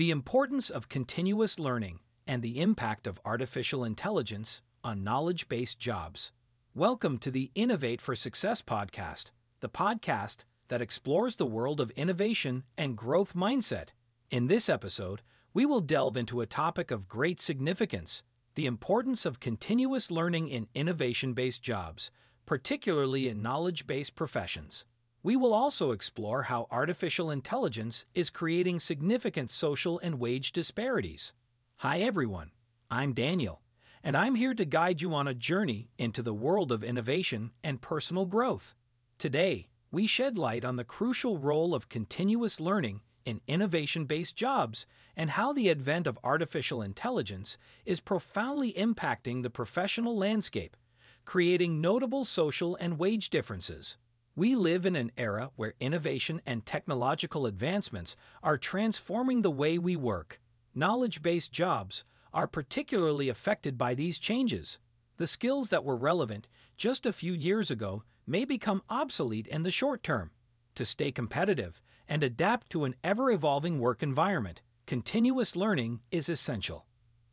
The importance of continuous learning and the impact of artificial intelligence on knowledge based jobs. Welcome to the Innovate for Success podcast, the podcast that explores the world of innovation and growth mindset. In this episode, we will delve into a topic of great significance the importance of continuous learning in innovation based jobs, particularly in knowledge based professions. We will also explore how artificial intelligence is creating significant social and wage disparities. Hi, everyone. I'm Daniel, and I'm here to guide you on a journey into the world of innovation and personal growth. Today, we shed light on the crucial role of continuous learning in innovation based jobs and how the advent of artificial intelligence is profoundly impacting the professional landscape, creating notable social and wage differences. We live in an era where innovation and technological advancements are transforming the way we work. Knowledge based jobs are particularly affected by these changes. The skills that were relevant just a few years ago may become obsolete in the short term. To stay competitive and adapt to an ever evolving work environment, continuous learning is essential.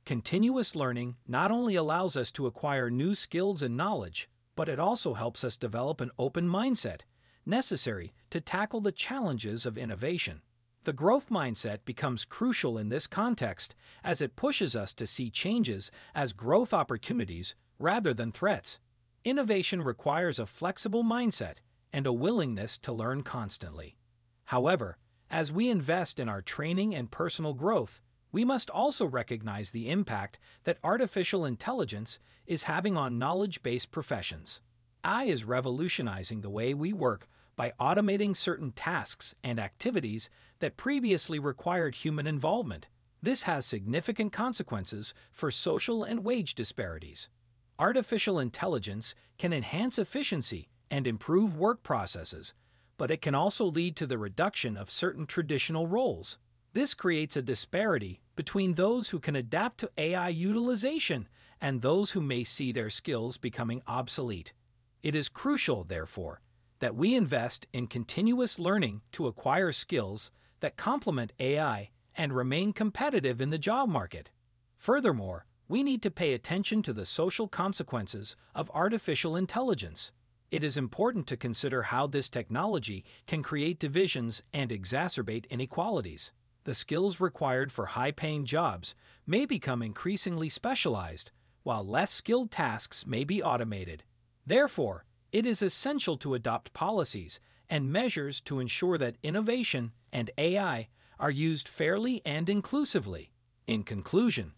Continuous learning not only allows us to acquire new skills and knowledge, but it also helps us develop an open mindset necessary to tackle the challenges of innovation. The growth mindset becomes crucial in this context as it pushes us to see changes as growth opportunities rather than threats. Innovation requires a flexible mindset and a willingness to learn constantly. However, as we invest in our training and personal growth, we must also recognize the impact that artificial intelligence is having on knowledge based professions. AI is revolutionizing the way we work by automating certain tasks and activities that previously required human involvement. This has significant consequences for social and wage disparities. Artificial intelligence can enhance efficiency and improve work processes, but it can also lead to the reduction of certain traditional roles. This creates a disparity between those who can adapt to AI utilization and those who may see their skills becoming obsolete. It is crucial, therefore, that we invest in continuous learning to acquire skills that complement AI and remain competitive in the job market. Furthermore, we need to pay attention to the social consequences of artificial intelligence. It is important to consider how this technology can create divisions and exacerbate inequalities the skills required for high paying jobs may become increasingly specialized, while less skilled tasks may be automated. Therefore, it is essential to adopt policies and measures to ensure that innovation and AI are used fairly and inclusively. In conclusion,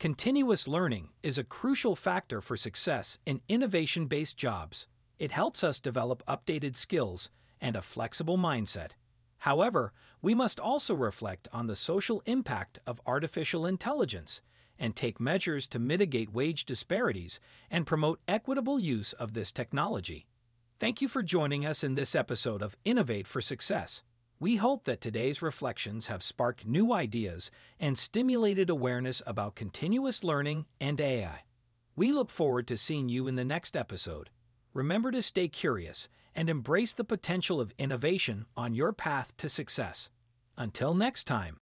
continuous learning is a crucial factor for success in innovation based jobs. It helps us develop updated skills and a flexible mindset. However, we must also reflect on the social impact of artificial intelligence and take measures to mitigate wage disparities and promote equitable use of this technology. Thank you for joining us in this episode of Innovate for Success. We hope that today's reflections have sparked new ideas and stimulated awareness about continuous learning and AI. We look forward to seeing you in the next episode. Remember to stay curious and embrace the potential of innovation on your path to success. Until next time.